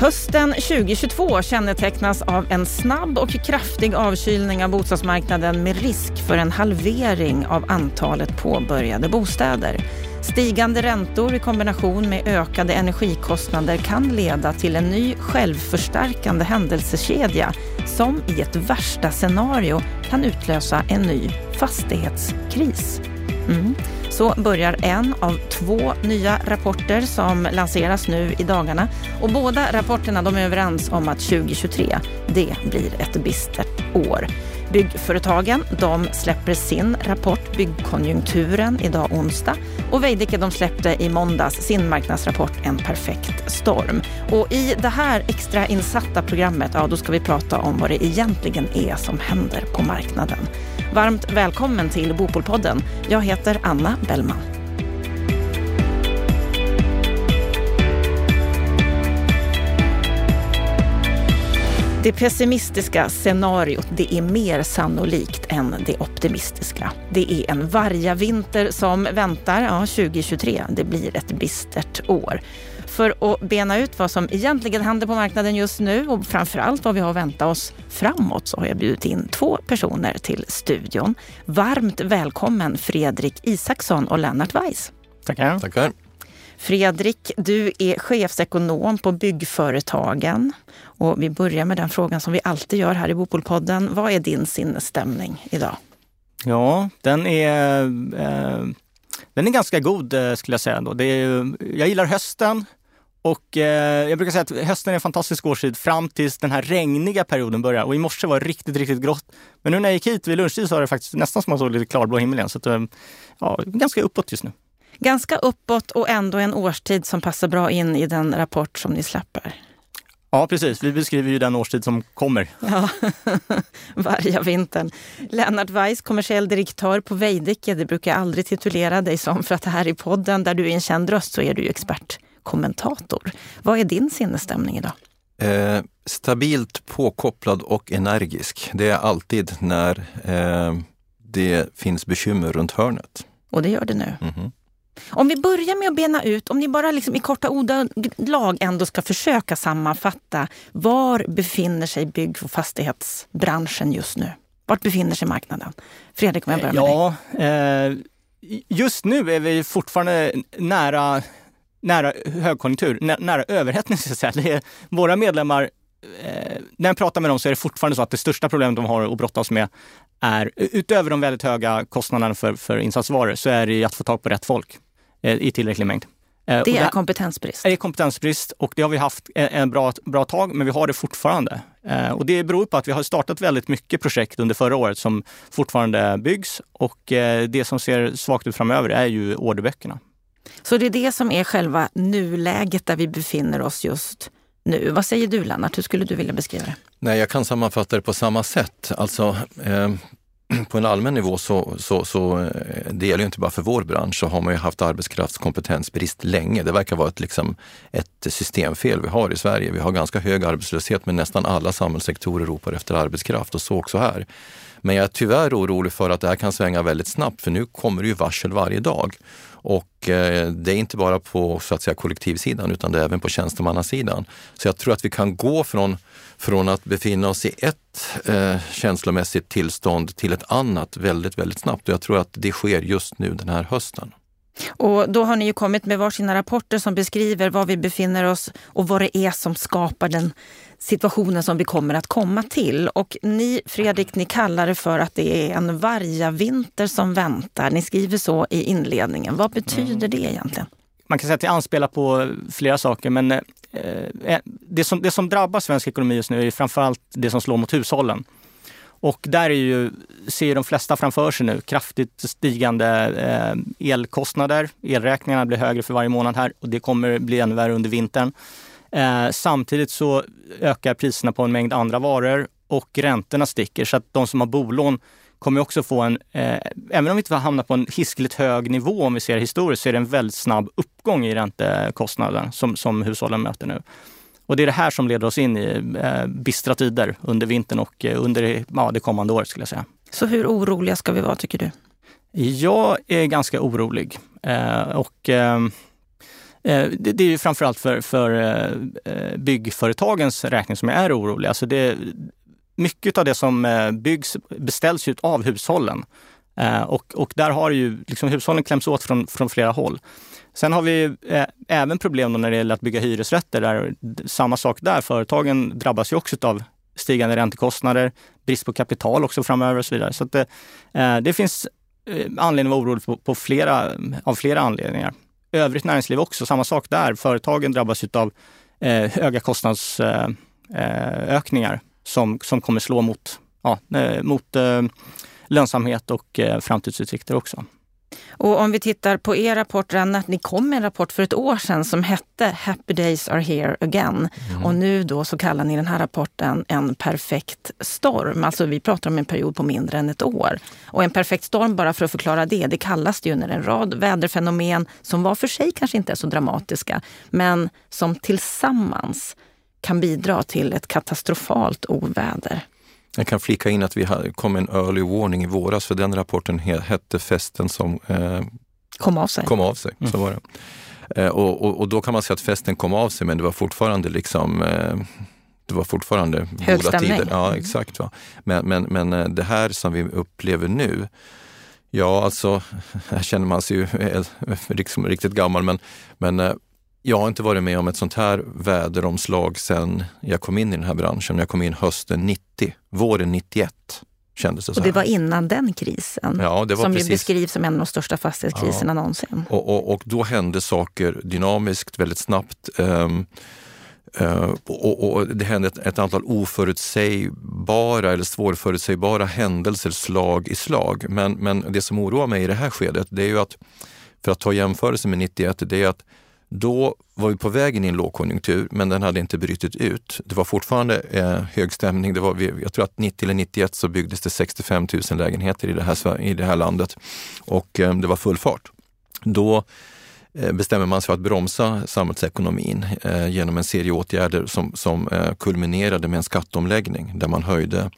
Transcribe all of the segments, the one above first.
Hösten 2022 kännetecknas av en snabb och kraftig avkylning av bostadsmarknaden med risk för en halvering av antalet påbörjade bostäder. Stigande räntor i kombination med ökade energikostnader kan leda till en ny självförstärkande händelsekedja som i ett värsta scenario kan utlösa en ny fastighetskris. Mm. Så börjar en av två nya rapporter som lanseras nu i dagarna. Och båda rapporterna de är överens om att 2023, det blir ett bistert år. Byggföretagen de släpper sin rapport Byggkonjunkturen idag onsdag och Veidekke de släppte i måndags sin marknadsrapport En perfekt storm. Och i det här extra insatta programmet, ja då ska vi prata om vad det egentligen är som händer på marknaden. Varmt välkommen till Bopolpodden. Jag heter Anna Bellman. Det pessimistiska scenariot det är mer sannolikt än det optimistiska. Det är en vargavinter som väntar. Ja, 2023, det blir ett bistert år. För att bena ut vad som egentligen händer på marknaden just nu och framförallt vad vi har att vänta oss framåt så har jag bjudit in två personer till studion. Varmt välkommen Fredrik Isaksson och Lennart Weiss. Tackar. Tackar. Fredrik, du är chefsekonom på Byggföretagen. Och vi börjar med den frågan som vi alltid gör här i Bopolpodden. Vad är din sinnesstämning idag? Ja, den är, eh, den är ganska god eh, skulle jag säga. Då. Det är, jag gillar hösten och eh, jag brukar säga att hösten är en fantastisk årstid fram tills den här regniga perioden börjar. Och i morse var det riktigt, riktigt grått. Men nu när jag gick hit vid lunchtid så var det faktiskt nästan som man såg lite klarblå himmel igen. Så att, eh, ja, ganska uppåt just nu. Ganska uppåt och ändå en årstid som passar bra in i den rapport som ni släpper. Ja, precis. Vi beskriver ju den årstid som kommer. Ja, varje vintern. Lennart Weiss, kommersiell direktör på Veidekke. Det brukar jag aldrig titulera dig som, för att här i podden, där du är en känd röst, så är du ju expertkommentator. Vad är din sinnesstämning idag? Eh, stabilt påkopplad och energisk. Det är alltid när eh, det finns bekymmer runt hörnet. Och det gör det nu. Mm -hmm. Om vi börjar med att bena ut, om ni bara liksom i korta ordalag ändå ska försöka sammanfatta. Var befinner sig bygg och fastighetsbranschen just nu? Vart befinner sig marknaden? Fredrik, om jag börjar med ja, dig. Eh, just nu är vi fortfarande nära, nära högkonjunktur, nä, nära överhettning. Så att säga. Är, våra medlemmar Eh, när jag pratar med dem så är det fortfarande så att det största problemet de har att brottas med är, utöver de väldigt höga kostnaderna för, för insatsvaror, så är det att få tag på rätt folk. Eh, i tillräcklig mängd. Eh, det är det, kompetensbrist? Det är kompetensbrist och det har vi haft en bra, bra tag, men vi har det fortfarande. Eh, och det beror på att vi har startat väldigt mycket projekt under förra året som fortfarande byggs och det som ser svagt ut framöver är ju orderböckerna. Så det är det som är själva nuläget där vi befinner oss just nu. Vad säger du Lennart, hur skulle du vilja beskriva det? Nej, jag kan sammanfatta det på samma sätt. Alltså, eh, på en allmän nivå så, så, så eh, det gäller ju inte bara för vår bransch, så har man ju haft arbetskraftskompetensbrist länge. Det verkar vara ett, liksom, ett systemfel vi har i Sverige. Vi har ganska hög arbetslöshet men nästan alla samhällssektorer ropar efter arbetskraft och så också här. Men jag är tyvärr orolig för att det här kan svänga väldigt snabbt för nu kommer det ju varsel varje dag. Och eh, det är inte bara på så att säga, kollektivsidan utan det är även på tjänstemannasidan. Så jag tror att vi kan gå från, från att befinna oss i ett eh, känslomässigt tillstånd till ett annat väldigt, väldigt snabbt. Och jag tror att det sker just nu den här hösten. Och då har ni ju kommit med varsina rapporter som beskriver var vi befinner oss och vad det är som skapar den situationen som vi kommer att komma till. Och ni, Fredrik, ni kallar det för att det är en vargavinter som väntar. Ni skriver så i inledningen. Vad betyder mm. det egentligen? Man kan säga att det anspelar på flera saker, men eh, eh det, som, det som drabbar svensk ekonomi just nu är framförallt det som slår mot hushållen. Och där är ju, ser de flesta framför sig nu kraftigt stigande eh, elkostnader. Elräkningarna blir högre för varje månad här och det kommer bli ännu värre under vintern. Eh, samtidigt så ökar priserna på en mängd andra varor och räntorna sticker så att de som har bolån kommer också få en, eh, även om vi inte hamnar på en hiskligt hög nivå om vi ser historiskt, så är det en väldigt snabb uppgång i räntekostnaden som, som hushållen möter nu. Och det är det här som leder oss in i eh, bistra tider under vintern och eh, under ja, det kommande året skulle jag säga. Så hur oroliga ska vi vara tycker du? Jag är ganska orolig. Eh, och eh, Eh, det, är ju framförallt för, för eh, byggföretagens räkning som jag är orolig. Alltså det, mycket av det som byggs beställs ju av hushållen. Och, och där har ju liksom hushållen kläms åt från, från flera håll. Sen har vi eh, även problem när det gäller att bygga hyresrätter. Där, samma sak där. Företagen drabbas ju också av stigande räntekostnader, brist på kapital också framöver och så vidare. Så att, eh, eh, det finns anledning att vara orolig på, på, flera, av flera anledningar. Övrigt näringsliv också, samma sak där. Företagen drabbas av eh, höga kostnadsökningar som, som kommer slå mot, ja, mot lönsamhet och framtidsutsikter också. Och om vi tittar på er rapport, Rennert, ni kom med en rapport för ett år sedan som hette Happy Days Are Here Again. Mm. Och nu då så kallar ni den här rapporten en perfekt storm. Alltså vi pratar om en period på mindre än ett år. Och en perfekt storm, bara för att förklara det, det kallas det ju när en rad väderfenomen som var för sig kanske inte är så dramatiska, men som tillsammans kan bidra till ett katastrofalt oväder. Jag kan flika in att vi kom en early warning i våras för den rapporten hette Festen som eh, kom av sig. Kom av sig mm. så var det. Eh, och, och, och, då kan man säga att festen kom av sig men det var fortfarande liksom eh, det var fortfarande Hög goda tider. Ja, exakt. Va? Men, men, men eh, det här som vi upplever nu, ja alltså, här känner man sig ju liksom riktigt gammal, men, men eh, jag har inte varit med om ett sånt här väderomslag sedan jag kom in i den här branschen. Jag kom in hösten 90, våren 91 kändes det så Och det var innan den krisen, ja, det var som precis... ju beskrivs som en av de största fastighetskriserna ja. någonsin. Och, och, och, då hände saker dynamiskt, väldigt snabbt. Um, Uh, och, och, det hände ett, ett, antal oförutsägbara eller svårförutsägbara händelser slag i slag. Men, men det som oroar mig i det här skedet, det är ju att, för att ta jämförelse med 91, det är att då var vi på väg in i en lågkonjunktur, men den hade inte brutit ut. Det var fortfarande eh, hög stämning. Det var, jag tror att 90 eller 91 så byggdes det 65 000 lägenheter i det här, i det här landet och eh, det var full fart. Då eh, bestämmer man sig för att bromsa samhällsekonomin eh, genom en serie åtgärder som, som eh, kulminerade med en skatteomläggning där man höjde Eh,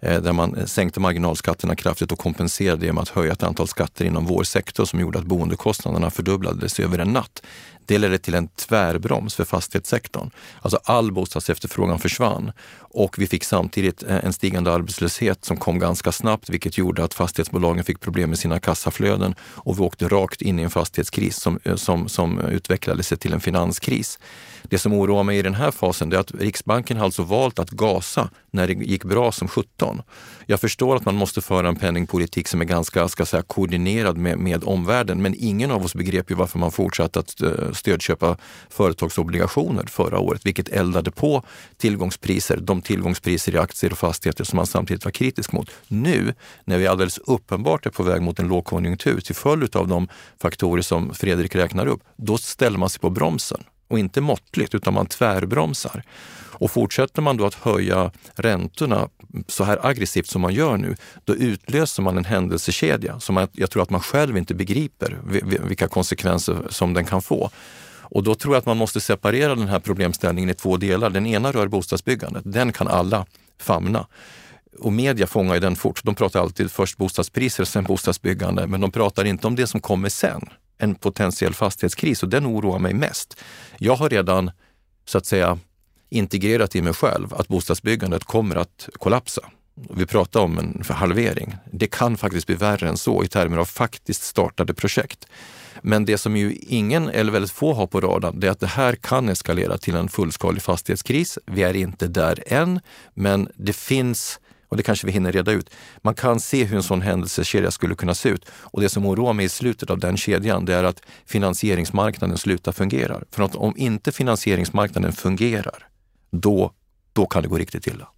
Eh, där man sänkte marginalskatterna kraftigt och kompenserade genom att höja ett antal skatter inom vår sektor som gjorde att boendekostnaderna fördubblades över en natt. Det ledde till en tvärbroms för fastighetssektorn. Alltså all bostadsefterfrågan försvann och vi fick samtidigt eh, en stigande arbetslöshet som kom ganska snabbt, vilket gjorde att fastighetsbolagen fick problem med sina kassaflöden och vi åkte rakt in i en fastighetskris som, eh, som, som utvecklade sig till en finanskris. Det som oroar mig i den här fasen är att Riksbanken har alltså valt att gasa när det gick bra som 17. Jag förstår att man måste föra en penningpolitik som är ganska ska säga, koordinerad med, med omvärlden, men ingen av oss begrep ju varför man fortsatte att eh, stödköpa företagsobligationer förra året, vilket eldade på tillgångspriser, de tillgångspriser i aktier och fastigheter som man samtidigt var kritisk mot. Nu, när vi alldeles uppenbart är på väg mot en lågkonjunktur till följd av de faktorer som Fredrik räknar upp, då ställer man sig på bromsen och inte måttligt utan man tvärbromsar. Och fortsätter man då att höja räntorna så här aggressivt som man gör nu, då utlöser man en händelsekedja som jag tror att man själv inte begriper vilka konsekvenser som den kan få. Och då tror jag att man måste separera den här problemställningen i två delar. Den ena rör bostadsbyggandet. Den kan alla famna. Och media fångar ju den fort. De pratar alltid först bostadspriser, sen bostadsbyggande, men de pratar inte om det som kommer sen en potentiell fastighetskris och den oroar mig mest. Jag har redan så att säga integrerat i mig själv att bostadsbyggandet kommer att kollapsa. Vi pratar om en halvering. Det kan faktiskt bli värre än så i termer av faktiskt startade projekt. Men det som ju ingen eller väldigt få har på radarn, det är att det här kan eskalera till en fullskalig fastighetskris. Vi är inte där än, men det finns och det kanske vi hinner reda ut. Man kan se hur en sån händelsekedja skulle kunna se ut. Och det som oroar mig i slutet av den kedjan, det är att finansieringsmarknaden slutar fungera. För att om inte finansieringsmarknaden fungerar, då, då kan det gå riktigt illa.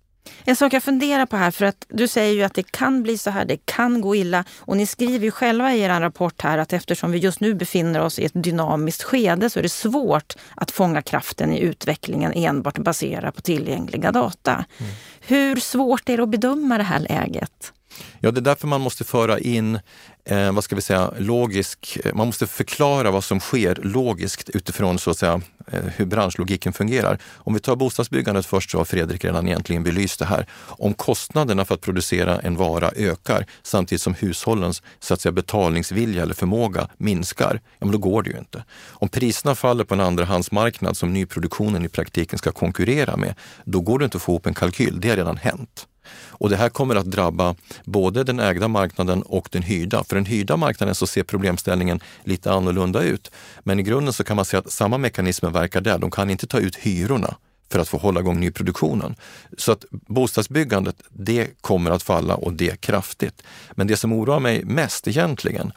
En sak jag funderar på här, för att du säger ju att det kan bli så här, det kan gå illa. Och ni skriver ju själva i er rapport här att eftersom vi just nu befinner oss i ett dynamiskt skede så är det svårt att fånga kraften i utvecklingen enbart baserat på tillgängliga data. Mm. Hur svårt är det att bedöma det här läget? Ja, det är därför man måste föra in, eh, vad ska vi säga, logisk, eh, man måste förklara vad som sker logiskt utifrån så att säga eh, hur branschlogiken fungerar. Om vi tar bostadsbyggandet först så har Fredrik redan egentligen belyst det här. Om kostnaderna för att producera en vara ökar samtidigt som hushållens så att säga, betalningsvilja eller förmåga minskar, ja men då går det ju inte. Om priserna faller på en andrahandsmarknad som nyproduktionen i praktiken ska konkurrera med, då går det inte att få ihop en kalkyl. Det har redan hänt. Och det här kommer att drabba både den ägda marknaden och den hyrda. För den hyrda marknaden så ser problemställningen lite annorlunda ut. Men i grunden så kan man säga att samma mekanismer verkar där. De kan inte ta ut hyrorna för att få hålla igång nyproduktionen. Så att bostadsbyggandet, det kommer att falla och det kraftigt. Men det som oroar mig mest egentligen,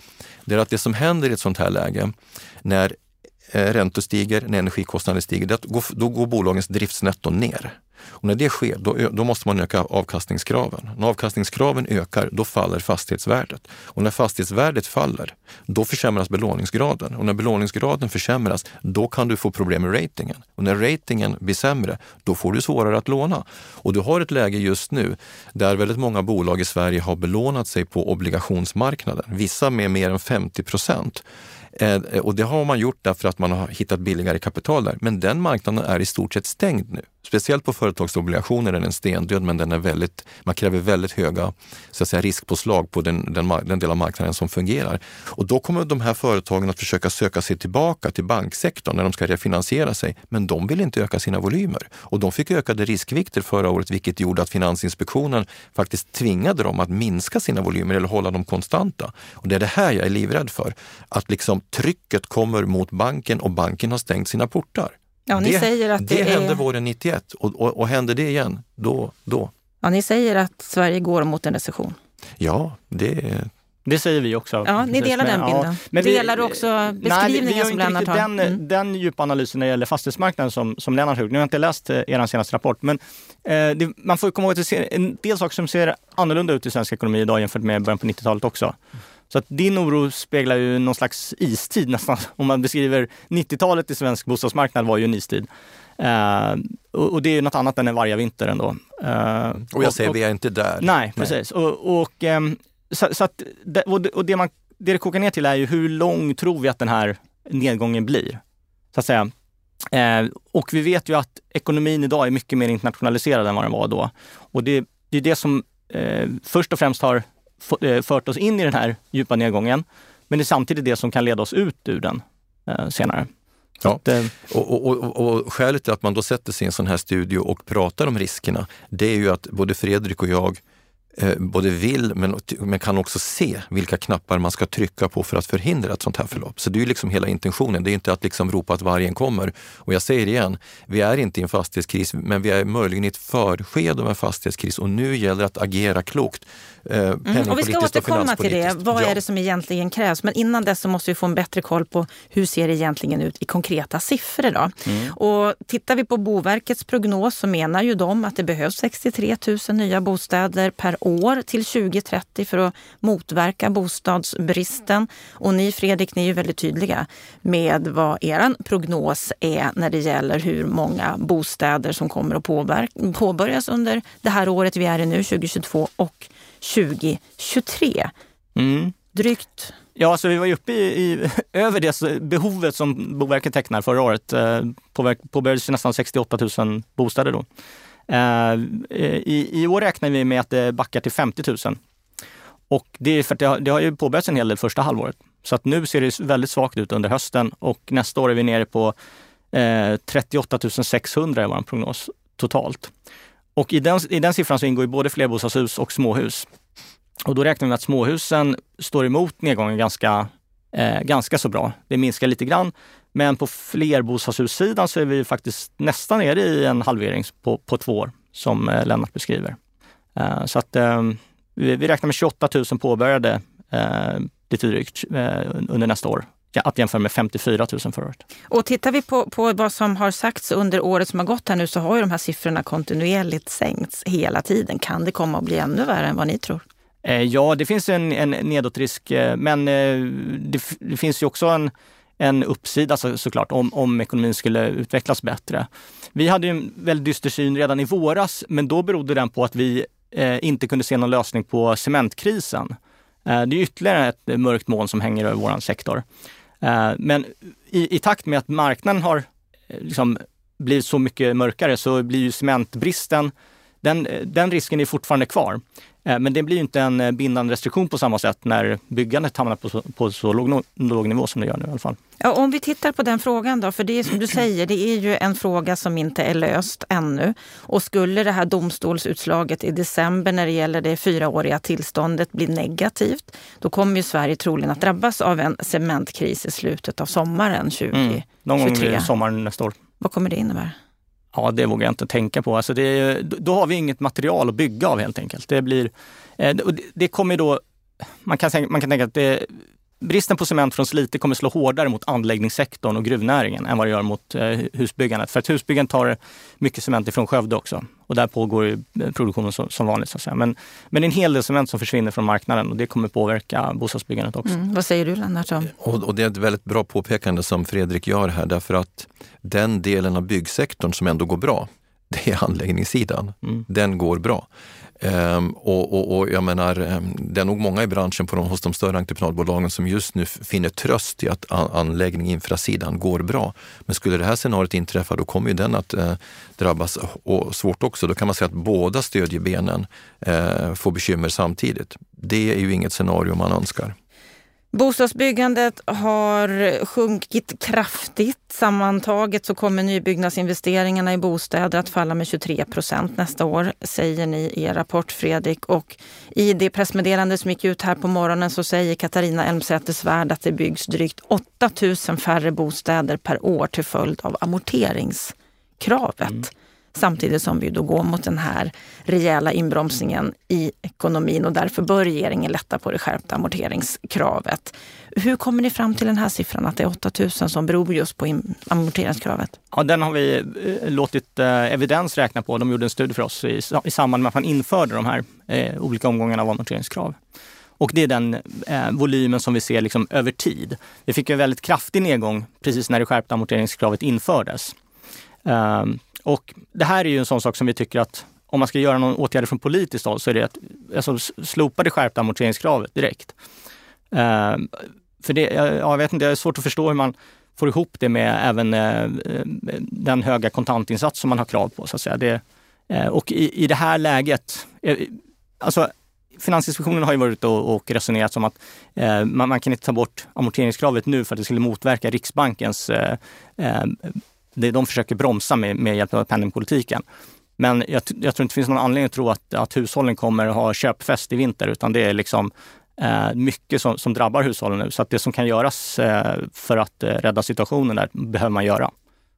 det är att det som händer i ett sånt här läge, när eh, räntor stiger, när energikostnader stiger, då går bolagens driftsnetto ner. Och när det sker, då, då, måste man öka avkastningskraven. När avkastningskraven ökar, då faller fastighetsvärdet. Och när fastighetsvärdet faller, då försämras belåningsgraden. Och när belåningsgraden försämras, då kan du få problem med ratingen. Och när ratingen blir sämre, då får du svårare att låna. Och du har ett läge just nu där väldigt många bolag i Sverige har belånat sig på obligationsmarknaden. Vissa med mer än 50 procent. Eh, och det har man gjort därför att man har hittat billigare kapital där. Men den marknaden är i stort sett stängd nu. Speciellt på företagsobligationer är den stendöd, men den är väldigt, man kräver väldigt höga så att säga, riskpåslag på den, den, den del av marknaden som fungerar. Och då kommer de här företagen att försöka söka sig tillbaka till banksektorn när de ska refinansiera sig. Men de vill inte öka sina volymer. Och de fick ökade riskvikter förra året, vilket gjorde att Finansinspektionen faktiskt tvingade dem att minska sina volymer eller hålla dem konstanta. Och det är det här jag är livrädd för. Att liksom trycket kommer mot banken och banken har stängt sina portar. Ja, ni det, säger att det, det är... hände våren 91 och, och, och händer det igen, då, då. Ja, ni säger att Sverige går mot en recession. Ja, det, det säger vi också. Ja, ni delar den bilden. Ja, men delar du också beskrivningen nej, som Lennart har? Den, mm. den djupa analysen när det gäller fastighetsmarknaden som, som Lennart har gjort. Nu har jag inte läst eh, er senaste rapport, men eh, det, man får komma ihåg att det ser en del saker som ser annorlunda ut i svensk ekonomi idag jämfört med början på 90-talet också. Så att din oro speglar ju någon slags istid nästan. Om man beskriver 90-talet i svensk bostadsmarknad var ju en istid. Uh, och, och, det är ju något annat än en vargavinter ändå. Uh, och jag säger, och, vi är inte där. Nej, precis. Nej. Och, och, um, så, så, att, och det, man, det det kokar ner till är ju hur lång tror vi att den här nedgången blir? Så att säga. Uh, och vi vet ju att ekonomin idag är mycket mer internationaliserad än vad den var då. Och det, det är det som först och främst har fört oss in i den här djupa nedgången. Men det är samtidigt det som kan leda oss ut ur den eh, senare. Ja. Att, eh, och, och, och, skälet till att man då sätter sig i en sån här studio och pratar om riskerna, det är ju att både Fredrik och jag eh, både vill men, men kan också se vilka knappar man ska trycka på för att förhindra ett sånt här förlopp. Så det är ju liksom hela intentionen. Det är inte att liksom ropa att vargen kommer. Och jag säger igen, vi är inte i en fastighetskris, men vi är möjligen i ett försked av en fastighetskris och nu gäller det att agera klokt. Eh, mm, och vi ska återkomma till det. Vad ja. är det som egentligen krävs? Men innan dess så måste vi få en bättre koll på hur ser det egentligen ut i konkreta siffror. Då? Mm. Och tittar vi på Boverkets prognos så menar ju de att det behövs 63 000 nya bostäder per år till 2030 för att motverka bostadsbristen. Och ni Fredrik, ni är ju väldigt tydliga med vad er prognos är när det gäller hur många bostäder som kommer att påbörjas under det här året vi är i nu, 2022 och 2023. Mm. Drygt Ja, alltså vi var ju uppe i, i, över det behovet som Boverket tecknar förra året. Eh, påbörjades nästan 68 000 bostäder då. Eh, i, I år räknar vi med att det backar till 50 000. Och det är för att det har, det har ju påbörjats en hel del första halvåret. Så att nu ser det väldigt svagt ut under hösten och nästa år är vi nere på eh, 38 600 är vår prognos totalt. Och i den, i den siffran så ingår ju både flerbostadshus och småhus. Och då räknar vi med att småhusen står emot nedgången ganska, eh, ganska så bra. Det minskar lite grann, men på flerbostadshussidan så är vi faktiskt nästan nere i en halvering på, på två år, som eh, Lennart beskriver. Eh, så att eh, vi, vi, räknar med 28 000 påbörjade eh, lite drygt eh, under nästa år att jämföra med 54 000 förra året. Och tittar vi på, på vad som har sagts under året som har gått här nu så har ju de här siffrorna kontinuerligt sänkts hela tiden. Kan det komma att bli ännu värre än vad ni tror? Eh, ja, det finns en, en nedåtrisk, eh, men eh, det, det, finns ju också en, en uppsida så, såklart om, om ekonomin skulle utvecklas bättre. Vi hade en väldigt dyster syn redan i våras, men då berodde den på att vi eh, inte kunde se någon lösning på cementkrisen. Eh, det är ytterligare ett mörkt moln som hänger över vår sektor. Eh, men i, i, takt med att marknaden har eh, liksom blivit så mycket mörkare så blir ju cementbristen, den, den risken är fortfarande kvar. Eh, men det blir inte en eh, bindande restriktion på samma sätt när byggandet hamnar på så, på så låg, låg nivå som det gör nu i alla fall. Ja, om vi tittar på den frågan då, för det är som du säger, det är ju en fråga som inte är löst ännu. Och skulle det här domstolsutslaget i december när det gäller det fyraåriga tillståndet bli negativt, då kommer ju Sverige troligen att drabbas av en cementkris i slutet av sommaren 2023. Mm, någon gång i sommaren nästa år. Vad kommer det innebära? Ja, det vågar jag inte tänka på. Alltså det, då har vi inget material att bygga av helt enkelt. Det, blir, eh, det, det kommer då, man kan, man kan tänka att det, bristen på cement från Slite kommer slå hårdare mot anläggningssektorn och gruvnäringen än vad det gör mot eh, husbyggandet. För att husbyggandet tar mycket cement ifrån Skövde också. Och där pågår ju eh, produktionen som, som vanligt. Så att säga. Men, men det är en hel del cement som försvinner från marknaden och det kommer påverka bostadsbyggandet också. Mm. Vad säger du Lennart? Och, och det är ett väldigt bra påpekande som Fredrik gör här därför att den delen av byggsektorn som ändå går bra, är anläggningssidan. Mm. Den går bra. Um, och, och, och, jag menar, um, det är nog många i branschen på de, hos de större entreprenadbolagen som just nu finner tröst i att an, anläggning, infrasidan går bra. Men skulle det här scenariot inträffa, då kommer ju den att uh, drabbas och svårt också. Då kan man säga att båda stödjebenen uh, får bekymmer samtidigt. Det är ju inget scenario man önskar. Bostadsbyggandet har sjunkit kraftigt. Sammantaget så kommer nybyggnadsinvesteringarna i bostäder att falla med 23 procent nästa år, säger ni i er rapport Fredrik. Och i det pressmeddelande som gick ut här på morgonen så säger Katarina Elmsäter-Svärd att det byggs drygt 8 000 färre bostäder per år till följd av amorteringskravet. Mm. Samtidigt som vi då går mot den här rejäla inbromsningen i ekonomin och därför bör regeringen lätta på det skärpta amorteringskravet. Hur kommer ni fram till den här siffran, att det är 8000 som beror just på amorteringskravet? Ja, den har vi eh, låtit eh, evidens räkna på. De gjorde en studie för oss i, i samband med att man införde de här eh, olika omgångarna av amorteringskrav. Och det är den eh, volymen som vi ser liksom över tid. Vi fick en väldigt kraftig nedgång precis när det skärpta amorteringskravet infördes. Eh, och det här är ju en sån sak som vi tycker att om man ska göra någon åtgärd från politiskt håll så är det att alltså, slopa det skärpta amorteringskravet direkt. Uh, för det, jag, jag vet inte, det är svårt att förstå hur man får ihop det med även eh, eh, den höga kontantinsats som man har krav på. Så att säga. Det, eh, och i, i det här läget, eh, alltså Finansinspektionen har ju varit och, och resonerat som att eh, man, man, kan inte ta bort amorteringskravet nu för att det skulle motverka Riksbankens eh, eh, det de försöker bromsa med, med hjälp av penningpolitiken. Men jag, jag tror inte det finns någon anledning att tro att, att hushållen kommer att ha köpfest i vinter, utan det är liksom eh, mycket som, som, drabbar hushållen nu. Så att det som kan göras eh, för att eh, rädda situationen där behöver man göra.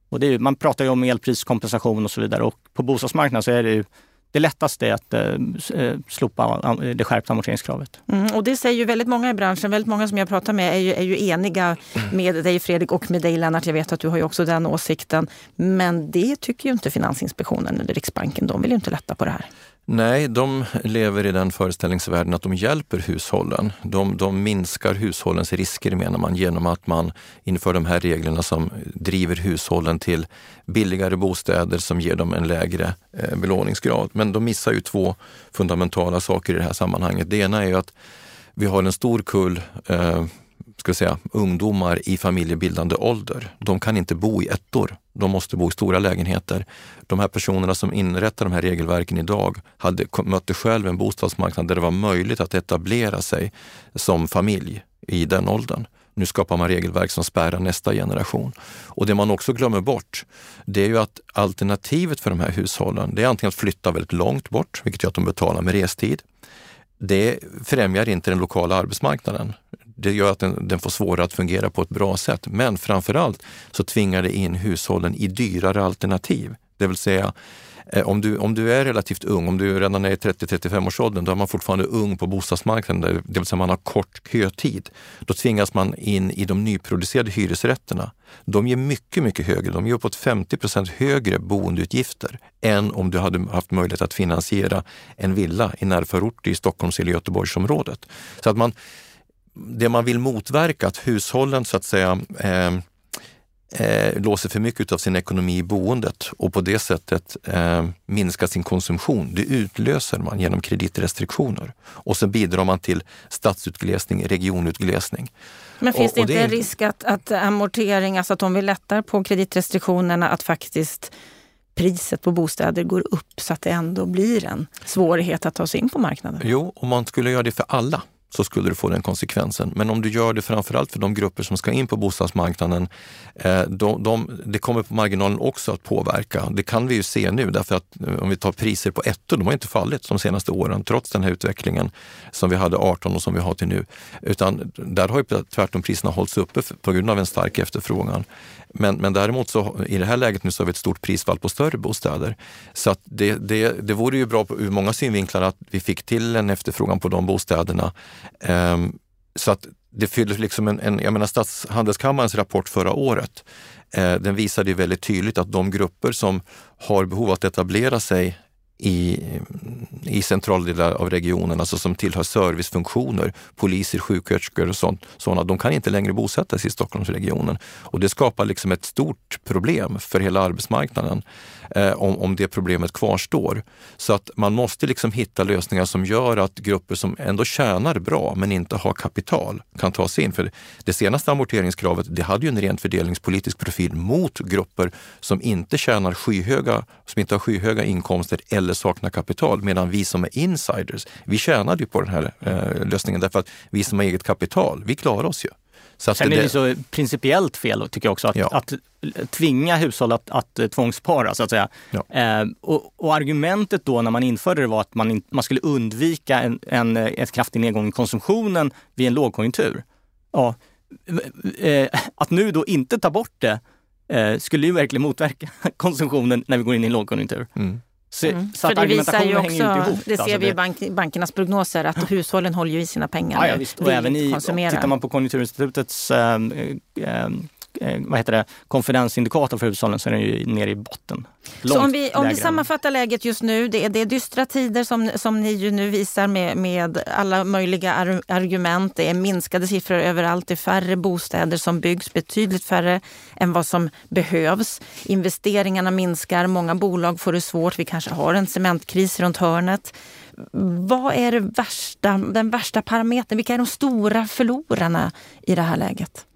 Och är, man pratar ju om elpriskompensation och så vidare och på bostadsmarknaden så är det ju det lättaste är att eh, eh slopa det skärpta amorteringskravet. Mm, och det säger ju väldigt många i branschen, väldigt många som jag pratar med är ju, är ju eniga med dig Fredrik och med dig Lennart. Jag vet att du har ju också den åsikten. Men det tycker ju inte Finansinspektionen eller Riksbanken. De vill ju inte lätta på det här. Nej, de lever i den föreställningsvärlden att de hjälper hushållen. De, de, minskar hushållens risker menar man genom att man inför de här reglerna som driver hushållen till billigare bostäder som ger dem en lägre eh, belåningsgrad. Men de missar ju två fundamentala saker i det här sammanhanget. Det ena är ju att vi har en stor kull eh, ska säga, ungdomar i familjebildande ålder. De kan inte bo i ettor. De måste bo i stora lägenheter. De här personerna som inrättar de här regelverken idag hade, mötte själv en bostadsmarknad där det var möjligt att etablera sig som familj i den åldern. Nu skapar man regelverk som spärrar nästa generation. Och det man också glömmer bort, det är ju att alternativet för de här hushållen, det är antingen att flytta väldigt långt bort, vilket gör att de betalar med restid. Det främjar inte den lokala arbetsmarknaden det gör att den, den, får svårare att fungera på ett bra sätt. Men framförallt så tvingar det in hushållen i dyrare alternativ. Det vill säga, eh, om du, om du är relativt ung, om du redan är i 30-35 års åldern, då är man fortfarande ung på bostadsmarknaden, det vill säga man har kort kötid. Då tvingas man in i de nyproducerade hyresrätterna. De ger mycket, mycket högre, de ger uppåt 50 procent högre boendeutgifter än om du hade haft möjlighet att finansiera en villa i närförort i Stockholms eller Göteborgsområdet. Så att man det man vill motverka, att hushållen så att säga eh, eh, låser för mycket av sin ekonomi i boendet och på det sättet eh, minskar sin konsumtion. Det utlöser man genom kreditrestriktioner och så bidrar man till stadsutglesning, regionutglesning. Men finns det inte en risk att, att amortering, alltså att om vi lättar på kreditrestriktionerna, att faktiskt priset på bostäder går upp så att det ändå blir en svårighet att ta sig in på marknaden? Jo, om man skulle göra det för alla så skulle du få den konsekvensen. Men om du gör det framförallt för de grupper som ska in på bostadsmarknaden, eh, de, de, det kommer på marginalen också att påverka. Det kan vi ju se nu därför att eh, om vi tar priser på ettor, de har inte fallit de senaste åren trots den här utvecklingen som vi hade 18 och som vi har till nu. Utan där har ju tvärtom priserna hållits uppe på grund av en stark efterfrågan. Men, men däremot så i det här läget nu så har vi ett stort prisfall på större bostäder. Så att det, det, det vore ju bra på, ur många synvinklar att vi fick till en efterfrågan på de bostäderna. Um, så att det fyller liksom en, en jag menar Stadshandelskammarens rapport förra året, eh, den visade ju väldigt tydligt att de grupper som har behov av att etablera sig i, i centrala delar av regionen, alltså som tillhör servicefunktioner, poliser, sjuksköterskor och sånt, sådana, de kan inte längre bosätta sig i Stockholmsregionen. Och det skapar liksom ett stort problem för hela arbetsmarknaden eh, om, om det problemet kvarstår. Så att man måste liksom hitta lösningar som gör att grupper som ändå tjänar bra men inte har kapital kan ta sig in. För det senaste amorteringskravet, det hade ju en rent fördelningspolitisk profil mot grupper som inte tjänar skyhöga, som inte har skyhöga inkomster eller saknar kapital. Medan vi som är insiders, vi tjänade ju på den här eh, lösningen därför att vi som har eget kapital, vi klarar oss ju. Så Sen är det så principiellt fel tycker jag också att, ja. att tvinga hushåll att, att eh, tvångsspara så att säga. Ja. Eh, och, och, argumentet då när man införde det var att man, in, man skulle undvika en, en, ett kraftig nedgång i konsumtionen vid en lågkonjunktur. Ja, eh, att nu då inte ta bort det eh, skulle ju verkligen motverka konsumtionen när vi går in i en lågkonjunktur. Mm. Så, mm. så För det visar ju också, ihop, det ser alltså vi i bank, bankernas prognoser, att hushållen håller ju i sina pengar. Ja, ja, visst. Och även i, tittar man på Konjunkturinstitutets äh, Eh, vad heter det, konfidensindikator för hushållen så är den ju nere i botten. så om vi, om vi sammanfattar läget just nu, det är, det är dystra tider som, som ni ju nu visar med, med alla möjliga ar argument. Det är minskade siffror överallt, det är färre bostäder som byggs, betydligt färre än vad som behövs. Investeringarna minskar, många bolag får det svårt, vi kanske har en cementkris runt hörnet. Vad är värsta, den värsta parametern? Vilka är de stora förlorarna i det här läget?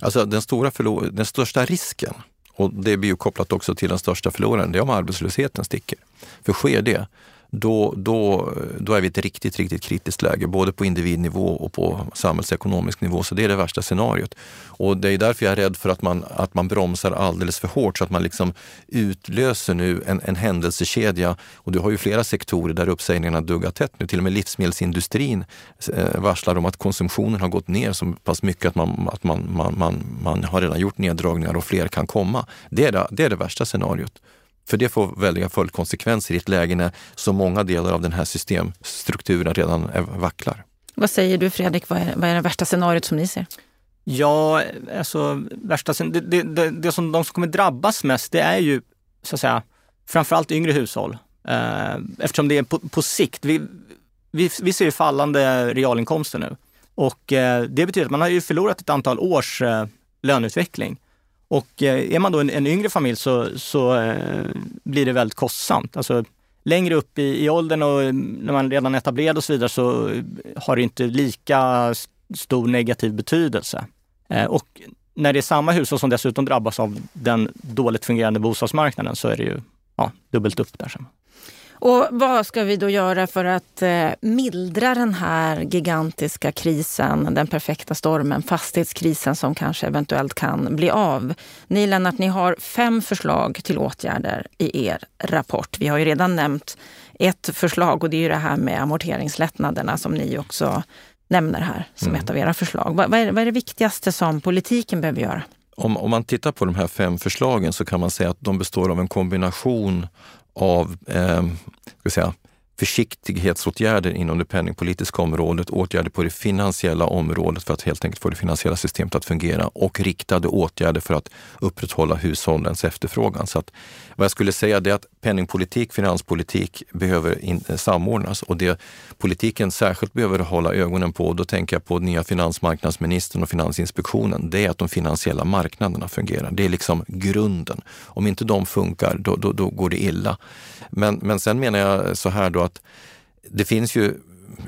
Alltså den, stora förlor- den största risken, och det blir ju kopplat också till den största förloraren, det är om arbetslösheten sticker. För sker det, då, då, då är vi i ett riktigt, riktigt kritiskt läge, både på individnivå och på samhällsekonomisk nivå. Så det är det värsta scenariot. Och det är därför jag är rädd för att man, att man bromsar alldeles för hårt så att man liksom utlöser nu en, en händelsekedja. Och du har ju flera sektorer där uppsägningarna duggar tätt nu. Till och med livsmedelsindustrin eh, varslar om att konsumtionen har gått ner så pass mycket att man, att man, man, man, man har redan gjort neddragningar och fler kan komma. Det är det, det, är det värsta scenariot. För det får väldiga följdkonsekvenser i ett läge när så många delar av den här systemstrukturen redan vacklar. Vad säger du Fredrik, vad är, vad är det värsta scenariot som ni ser? Ja, alltså värsta, det, det, det, det som de som kommer drabbas mest det är ju så att säga framförallt yngre hushåll. Eh, eftersom det är på, på sikt. Vi, vi, vi, ser ju fallande realinkomster nu och eh, det betyder att man har ju förlorat ett antal års eh, löneutveckling. Och eh, är man då en, en yngre familj så, så eh, blir det väldigt kostsamt. Alltså, längre upp i, i åldern och mm, när man redan är etablerad och så vidare så eh, har det inte lika stor negativ betydelse. Eh, och när det är samma hushåll som dessutom drabbas av den dåligt fungerande bostadsmarknaden så är det ju ja, dubbelt upp där. Och vad ska vi då göra för att eh, mildra den här gigantiska krisen, den perfekta stormen, fastighetskrisen som kanske eventuellt kan bli av? Ni Lennart, ni har fem förslag till åtgärder i er rapport. Vi har ju redan nämnt ett förslag och det är ju det här med amorteringslättnaderna som ni också nämner här som mm. ett av era förslag. Vad, vad, är, vad är det viktigaste som politiken behöver göra? Om, om, man tittar på de här fem förslagen så kan man säga att de består av en kombination av eh, ska säga, försiktighetsåtgärder inom det penningpolitiska området, åtgärder på det finansiella området för att helt enkelt få det finansiella systemet att fungera och riktade åtgärder för att upprätthålla hushållens efterfrågan. Så att, vad jag skulle säga är att penningpolitik, finanspolitik behöver in, eh, samordnas och det politiken särskilt behöver hålla ögonen på, då tänker jag på nya finansmarknadsministern och Finansinspektionen, det är att de finansiella marknaderna fungerar. Det är liksom grunden. Om inte de funkar, då, då, då går det illa. Men, men sen menar jag så här då att det finns ju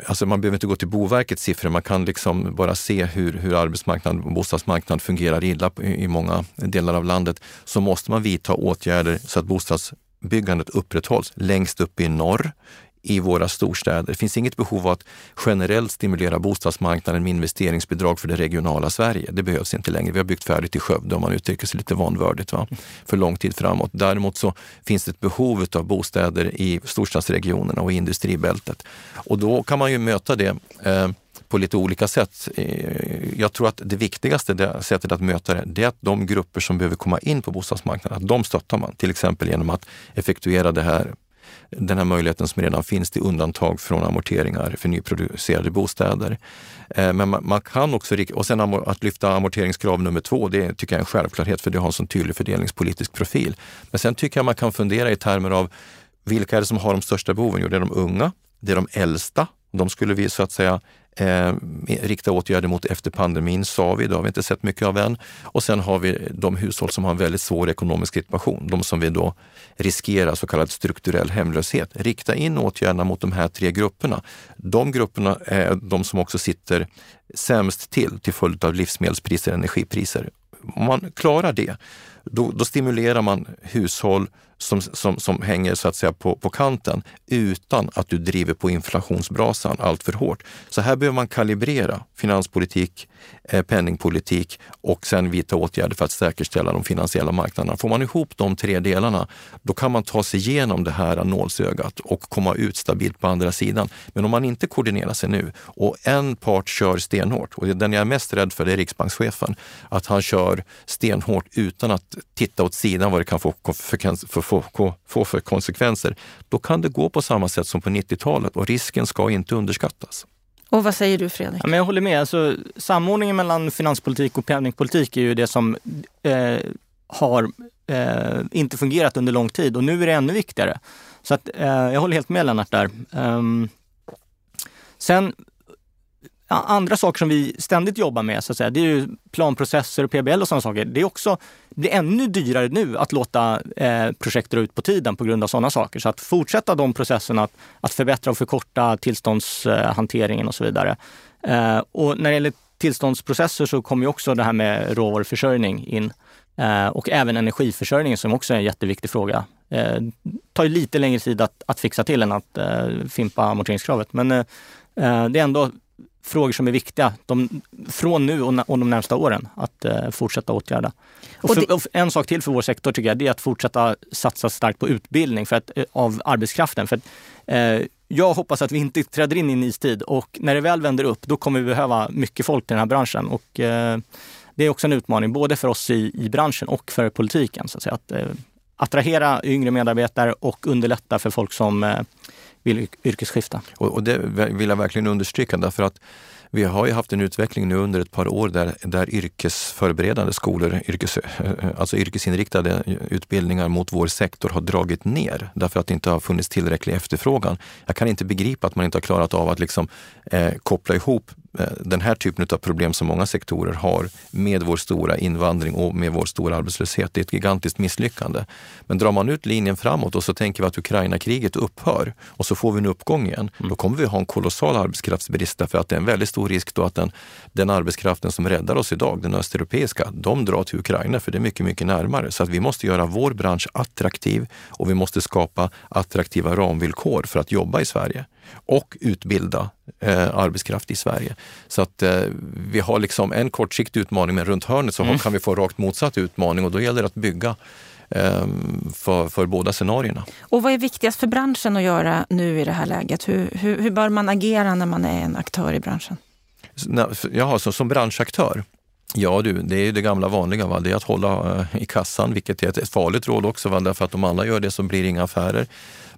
Alltså man behöver inte gå till Boverkets siffror, man kan liksom bara se hur, hur arbetsmarknaden och bostadsmarknaden fungerar illa i många delar av landet. Så måste man vidta åtgärder så att bostads bostadsbyggandet upprätthålls längst upp i norr, i våra storstäder. Det finns inget behov av att generellt stimulera bostadsmarknaden med investeringsbidrag för det regionala Sverige. Det behövs inte längre. Vi har byggt färdigt i Skövde om man uttrycker sig lite vanvördigt va? för lång tid framåt. Däremot så finns det ett behov av bostäder i storstadsregionerna och i industribältet. Och då kan man ju möta det eh, på lite olika sätt. Eh, jag tror att det viktigaste det sättet att möta det, det är att de grupper som behöver komma in på bostadsmarknaden, att de stöttar man. Till exempel genom att effektuera det här den här möjligheten som redan finns till undantag från amorteringar för nyproducerade bostäder. Eh, men man, kan också, och sen att lyfta amorteringskrav nummer två, det tycker jag är en självklarhet för det har en sån tydlig fördelningspolitisk profil. Men sen tycker jag man kan fundera i termer av vilka är det som har de största behoven? Jo, det är de unga, det är de äldsta. De skulle vi så att säga eh, rikta åtgärder mot efter pandemin, sa vi. Det har vi inte sett mycket av än. Och sen har vi de hushåll som har en väldigt svår ekonomisk situation. De som vi då riskerar så kallad strukturell hemlöshet. Rikta in åtgärderna mot de här tre grupperna. De grupperna är de som också sitter sämst till till följd av livsmedelspriser och energipriser. Om man klarar det, då, då stimulerar man hushåll som, som, som hänger så att säga på, på kanten utan att du driver på inflationsbrasan allt för hårt. Så här behöver man kalibrera finanspolitik, eh, penningpolitik och sen vidta åtgärder för att säkerställa de finansiella marknaderna. Får man ihop de tre delarna, då kan man ta sig igenom det här nålsögat och komma ut stabilt på andra sidan. Men om man inte koordinerar sig nu och en part kör stenhårt, och den jag är mest rädd för det är riksbankschefen, att han kör stenhårt utan att titta åt sidan vad det kan få för, för, få, få för konsekvenser, då kan det gå på samma sätt som på 90-talet och risken ska inte underskattas. Och vad säger du Fredrik? Ja, men jag håller med. Alltså, samordningen mellan finanspolitik och penningpolitik är ju det som eh, har eh, inte fungerat under lång tid och nu är det ännu viktigare. Så att, eh, jag håller helt med Lennart där. Um, sen andra saker som vi ständigt jobbar med, så att säga, det är ju planprocesser och PBL och sådana saker. Det är också, det blir ännu dyrare nu att låta eh, projekt dra ut på tiden på grund av sådana saker. Så att fortsätta de processerna, att, att förbättra och förkorta tillståndshanteringen och så vidare. Eh, och när det gäller tillståndsprocesser så kommer ju också det här med råvaruförsörjning in. Eh, och även energiförsörjningen som också är en jätteviktig fråga. Eh, tar ju lite längre tid att, att fixa till än att eh, fimpa amorteringskravet. Men eh, eh det är ändå frågor som är viktiga de, från nu och, och de närmsta åren att eh, fortsätta åtgärda. Och, för, och en sak till för vår sektor tycker jag, det är att fortsätta satsa starkt på utbildning för att, eh, av arbetskraften. För att, eh, jag hoppas att vi inte träder in i en istid och när det väl vänder upp, då kommer vi behöva mycket folk till den här branschen. Och, eh, det är också en utmaning, både för oss i, i branschen och för politiken. Så att, säga. att eh, attrahera yngre medarbetare och underlätta för folk som eh, vill yrkesskifta. Och, och det vill jag verkligen understryka därför att vi har ju haft en utveckling nu under ett par år där, där yrkesförberedande skolor, yrkes, alltså yrkesinriktade utbildningar mot vår sektor har dragit ner därför att det inte har funnits tillräcklig efterfrågan. Jag kan inte begripa att man inte har klarat av att liksom, eh, koppla ihop den här typen av problem som många sektorer har med vår stora invandring och med vår stora arbetslöshet. Det är ett gigantiskt misslyckande. Men drar man ut linjen framåt och så tänker vi att Ukraina-kriget upphör och så får vi en uppgång igen, mm. då kommer vi ha en kolossal arbetskraftsbrist därför att det är en väldigt stor risk då att den, den arbetskraften som räddar oss idag, den östeuropeiska, de drar till Ukraina för det är mycket, mycket närmare. Så att vi måste göra vår bransch attraktiv och vi måste skapa attraktiva ramvillkor för att jobba i Sverige och utbilda eh, arbetskraft i Sverige. Så att eh, vi har liksom en kortsiktig utmaning, men runt hörnet så mm. kan vi få rakt motsatt utmaning och då gäller det att bygga eh, för, för båda scenarierna. Och vad är viktigast för branschen att göra nu i det här läget? Hur, hur, hur bör man agera när man är en aktör i branschen? Ja, så som branschaktör Ja du, det är det gamla vanliga. Va? Det är att hålla eh, i kassan, vilket är ett farligt råd också. Va? Därför att om alla gör det så blir det inga affärer.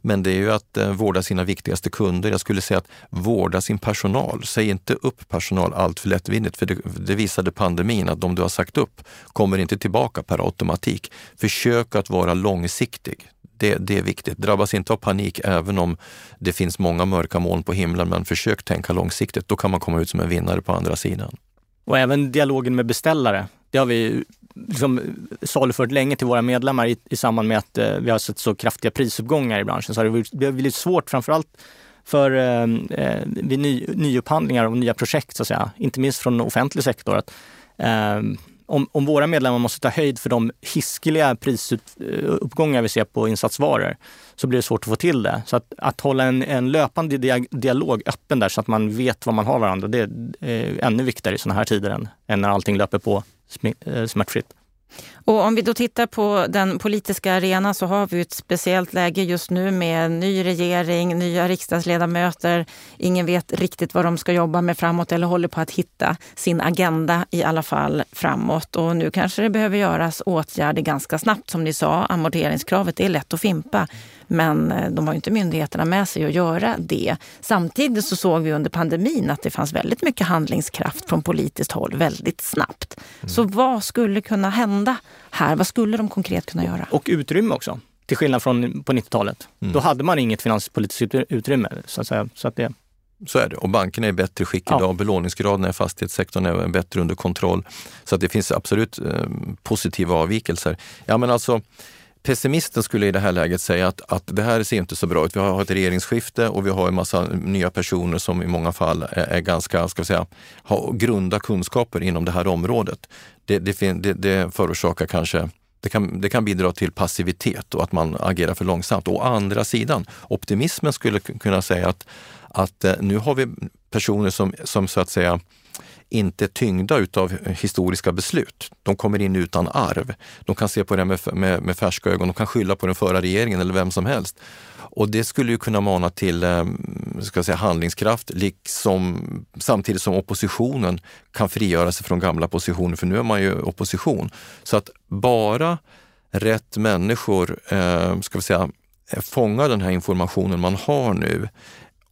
Men det är ju att eh, vårda sina viktigaste kunder. Jag skulle säga att vårda sin personal. Säg inte upp personal allt för lättvindigt, för det, det visade pandemin att de du har sagt upp kommer inte tillbaka per automatik. Försök att vara långsiktig. Det, det är viktigt. Drabbas inte av panik även om det finns många mörka moln på himlen, men försök tänka långsiktigt. Då kan man komma ut som en vinnare på andra sidan. Och även dialogen med beställare. Det har vi liksom salufört länge till våra medlemmar i, i samband med att eh, vi har sett så kraftiga prisuppgångar i branschen. Så har det blivit svårt, framförallt för eh, eh, vid ny, nyupphandlingar och nya projekt, så att säga. inte minst från offentlig sektor. Att, eh, om, om, våra medlemmar måste ta höjd för de hiskeliga prisuppgångar vi ser på insatsvaror så blir det svårt att få till det. Så att, att hålla en, en löpande dialog öppen där så att man vet vad man har varandra, det är eh, ännu viktigare i sådana här tider än, än när allting löper på Eh, smärtfritt. Och om vi då tittar på den politiska arenan så har vi ett speciellt läge just nu med ny regering, nya riksdagsledamöter. Ingen vet riktigt vad de ska jobba med framåt eller håller på att hitta sin agenda i alla fall framåt. Och nu kanske det behöver göras åtgärder ganska snabbt. Som ni sa, amorteringskravet är lätt att fimpa. Men eh, de har inte myndigheterna med sig att göra det. Samtidigt så såg vi under pandemin att det fanns väldigt mycket handlingskraft från politiskt håll väldigt snabbt. Mm. Så vad skulle kunna hända här? Vad skulle de konkret kunna göra? Och utrymme också, till skillnad från på 90-talet. Mm. Då hade man inget finanspolitiskt utrymme. Så att säga. Så att det... Så är det. Och bankerna är i bättre skick ja. idag. Belåningsgraden i fastighetssektorn är bättre under kontroll. Så att det finns absolut eh, positiva avvikelser. Ja, men alltså, Pessimisten skulle i det här läget säga att, att det här ser inte så bra ut. Vi har ett regeringsskifte och vi har en massa nya personer som i många fall är, är ganska, ska säga, har grunda kunskaper inom det här området. Det, det, det, det förorsakar kanske det kan, det kan bidra till passivitet och att man agerar för långsamt. Å andra sidan, optimismen skulle kunna säga att, att eh, nu har vi personer som, som så att säga inte tyngda utav historiska beslut. De kommer in utan arv. De kan se på det med, med, med färska ögon, de kan skylla på den förra regeringen eller vem som helst. Och det skulle ju kunna mana till eh, ska säga, handlingskraft, liksom, samtidigt som oppositionen kan frigöra sig från gamla positioner, för nu är man ju opposition. Så att bara rätt människor eh, ska vi säga, fångar den här informationen man har nu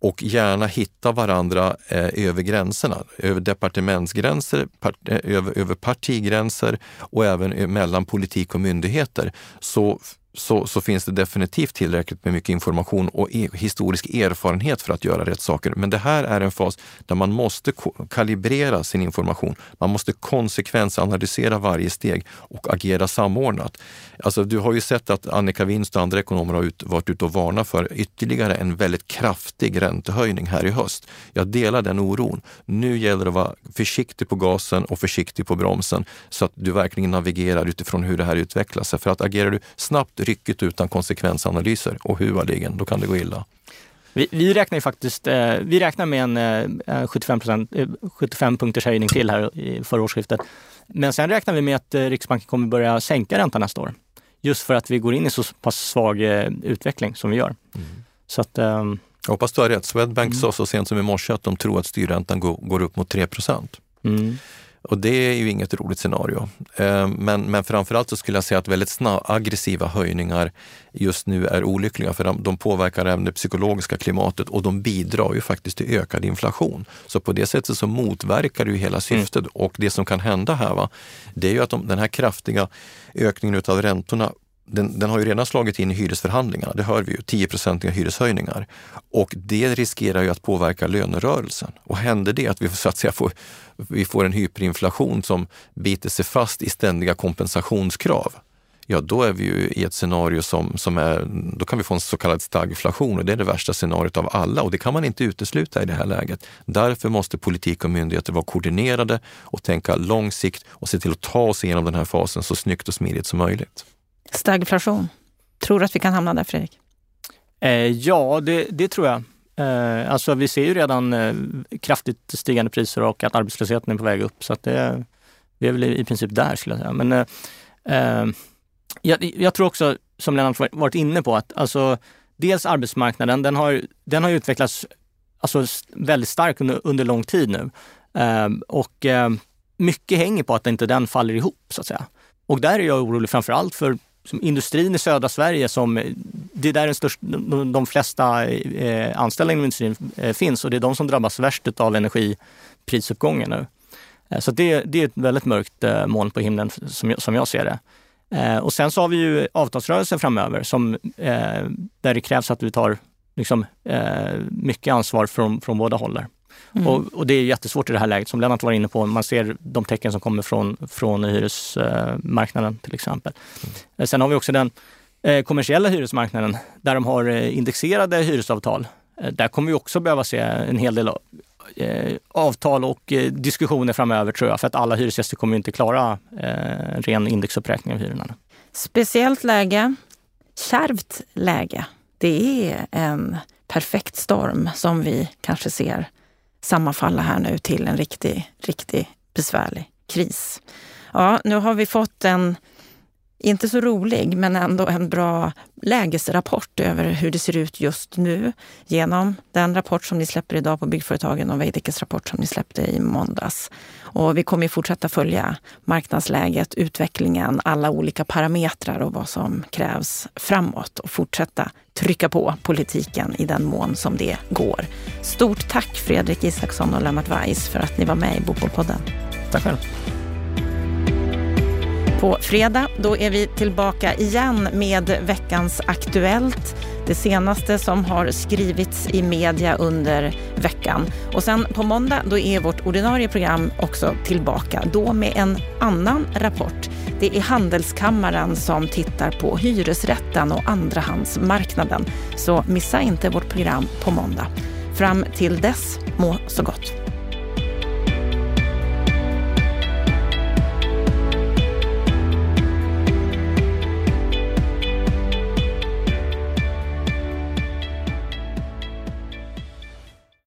och gärna hitta varandra eh, över gränserna, över departementsgränser, part, eh, över, över partigränser och även eh, mellan politik och myndigheter. Så så, så, finns det definitivt tillräckligt med mycket information och e historisk erfarenhet för att göra rätt saker. Men det här är en fas där man måste kalibrera sin information. Man måste konsekvensanalysera varje steg och agera samordnat. Alltså, du har ju sett att Annika Winst och andra ekonomer har ut, varit ute och varnat för ytterligare en väldigt kraftig räntehöjning här i höst. Jag delar den oron. Nu gäller det att vara försiktig på gasen och försiktig på bromsen så att du verkligen navigerar utifrån hur det här utvecklar sig. För att agerar du snabbt ryckigt utan konsekvensanalyser och huvudligen, då kan det gå illa. Vi, vi räknar faktiskt, eh, vi räknar med en eh, 75, eh, 75 punkters höjning till här i förra årsskiftet. Men sen räknar vi med att eh, Riksbanken kommer börja sänka räntan nästa år. Just för att vi går in i så pass svag eh, utveckling som vi gör. Mm. Så att, ehm, jag hoppas du har rätt. Swedbank mm. sa så sent som i morse att de tror att styrräntan går, går upp mot 3 procent. Mm. Och det är ju inget roligt scenario. Eh, men, men framförallt så skulle jag säga att väldigt snabba, aggressiva höjningar just nu är olyckliga för de, de påverkar även det psykologiska klimatet och de bidrar ju faktiskt till ökad inflation. Så på det sättet så motverkar det ju hela syftet mm. och det som kan hända här, va, det är ju att de, den här kraftiga ökningen utav räntorna den, den, har ju redan slagit in i hyresförhandlingarna, det hör vi ju, 10 hyreshöjningar. Och det riskerar ju att påverka lönerörelsen. Och händer det att vi, så att säga, får, vi får en hyperinflation som biter sig fast i ständiga kompensationskrav, ja då är vi ju i ett scenario som, som är, då kan vi få en så kallad stagflation och det är det värsta scenariot av alla och det kan man inte utesluta i det här läget. Därför måste politik och myndigheter vara koordinerade och tänka lång sikt och se till att ta oss igenom den här fasen så snyggt och smidigt som möjligt. Stagflation. Tror du att vi kan hamna där, Fredrik? Eh, ja, det, det, tror jag. Eh, alltså, vi ser ju redan eh, kraftigt stigande priser och att arbetslösheten är på väg upp. Så att det, vi är väl i, princip där, skulle jag säga. Men eh, eh jag, jag, tror också, som Lennart varit inne på, att alltså, dels arbetsmarknaden, den har, den har utvecklats alltså, väldigt starkt under, under lång tid nu. Eh, och eh, mycket hänger på att inte den faller ihop, så att säga. Och där är jag orolig framför allt för som industrin i södra Sverige, som, eh, det är där den största, de, de flesta eh, anställda inom industrin eh, finns och det är de som drabbas värst av energiprisuppgången nu. Eh, så det, det, är ett väldigt mörkt eh, moln på himlen som jag, som jag ser det. Eh, och sen så har vi ju avtalsrörelsen framöver som, eh, där det krävs att vi tar liksom, eh, mycket ansvar från, från båda håll. Mm. Och, och, det är jättesvårt i det här läget, som Lennart var inne på. Man ser de tecken som kommer från, från hyresmarknaden till exempel. Mm. Sen har vi också den eh, kommersiella hyresmarknaden där de har eh, indexerade hyresavtal. Eh, där kommer vi också behöva se en hel del eh, avtal och eh, diskussioner framöver tror jag, för att alla hyresgäster kommer inte klara eh, ren indexuppräkning av hyrorna. Speciellt läge, kärvt läge. Det är en perfekt storm som vi kanske ser sammanfalla här nu till en riktig, riktig besvärlig kris. Ja, nu har vi fått en inte så rolig, men ändå en bra lägesrapport över hur det ser ut just nu genom den rapport som ni släpper idag på Byggföretagen och Veidekkes rapport som ni släppte i måndags. Och vi kommer fortsätta följa marknadsläget, utvecklingen, alla olika parametrar och vad som krävs framåt och fortsätta trycka på politiken i den mån som det går. Stort tack Fredrik Isaksson och Lennart Weiss för att ni var med i Bopolpodden. Tack själv. På fredag då är vi tillbaka igen med veckans Aktuellt. Det senaste som har skrivits i media under veckan. Och sen på måndag då är vårt ordinarie program också tillbaka. Då med en annan rapport. Det är Handelskammaren som tittar på hyresrätten och andrahandsmarknaden. Så missa inte vårt program på måndag. Fram till dess, må så gott.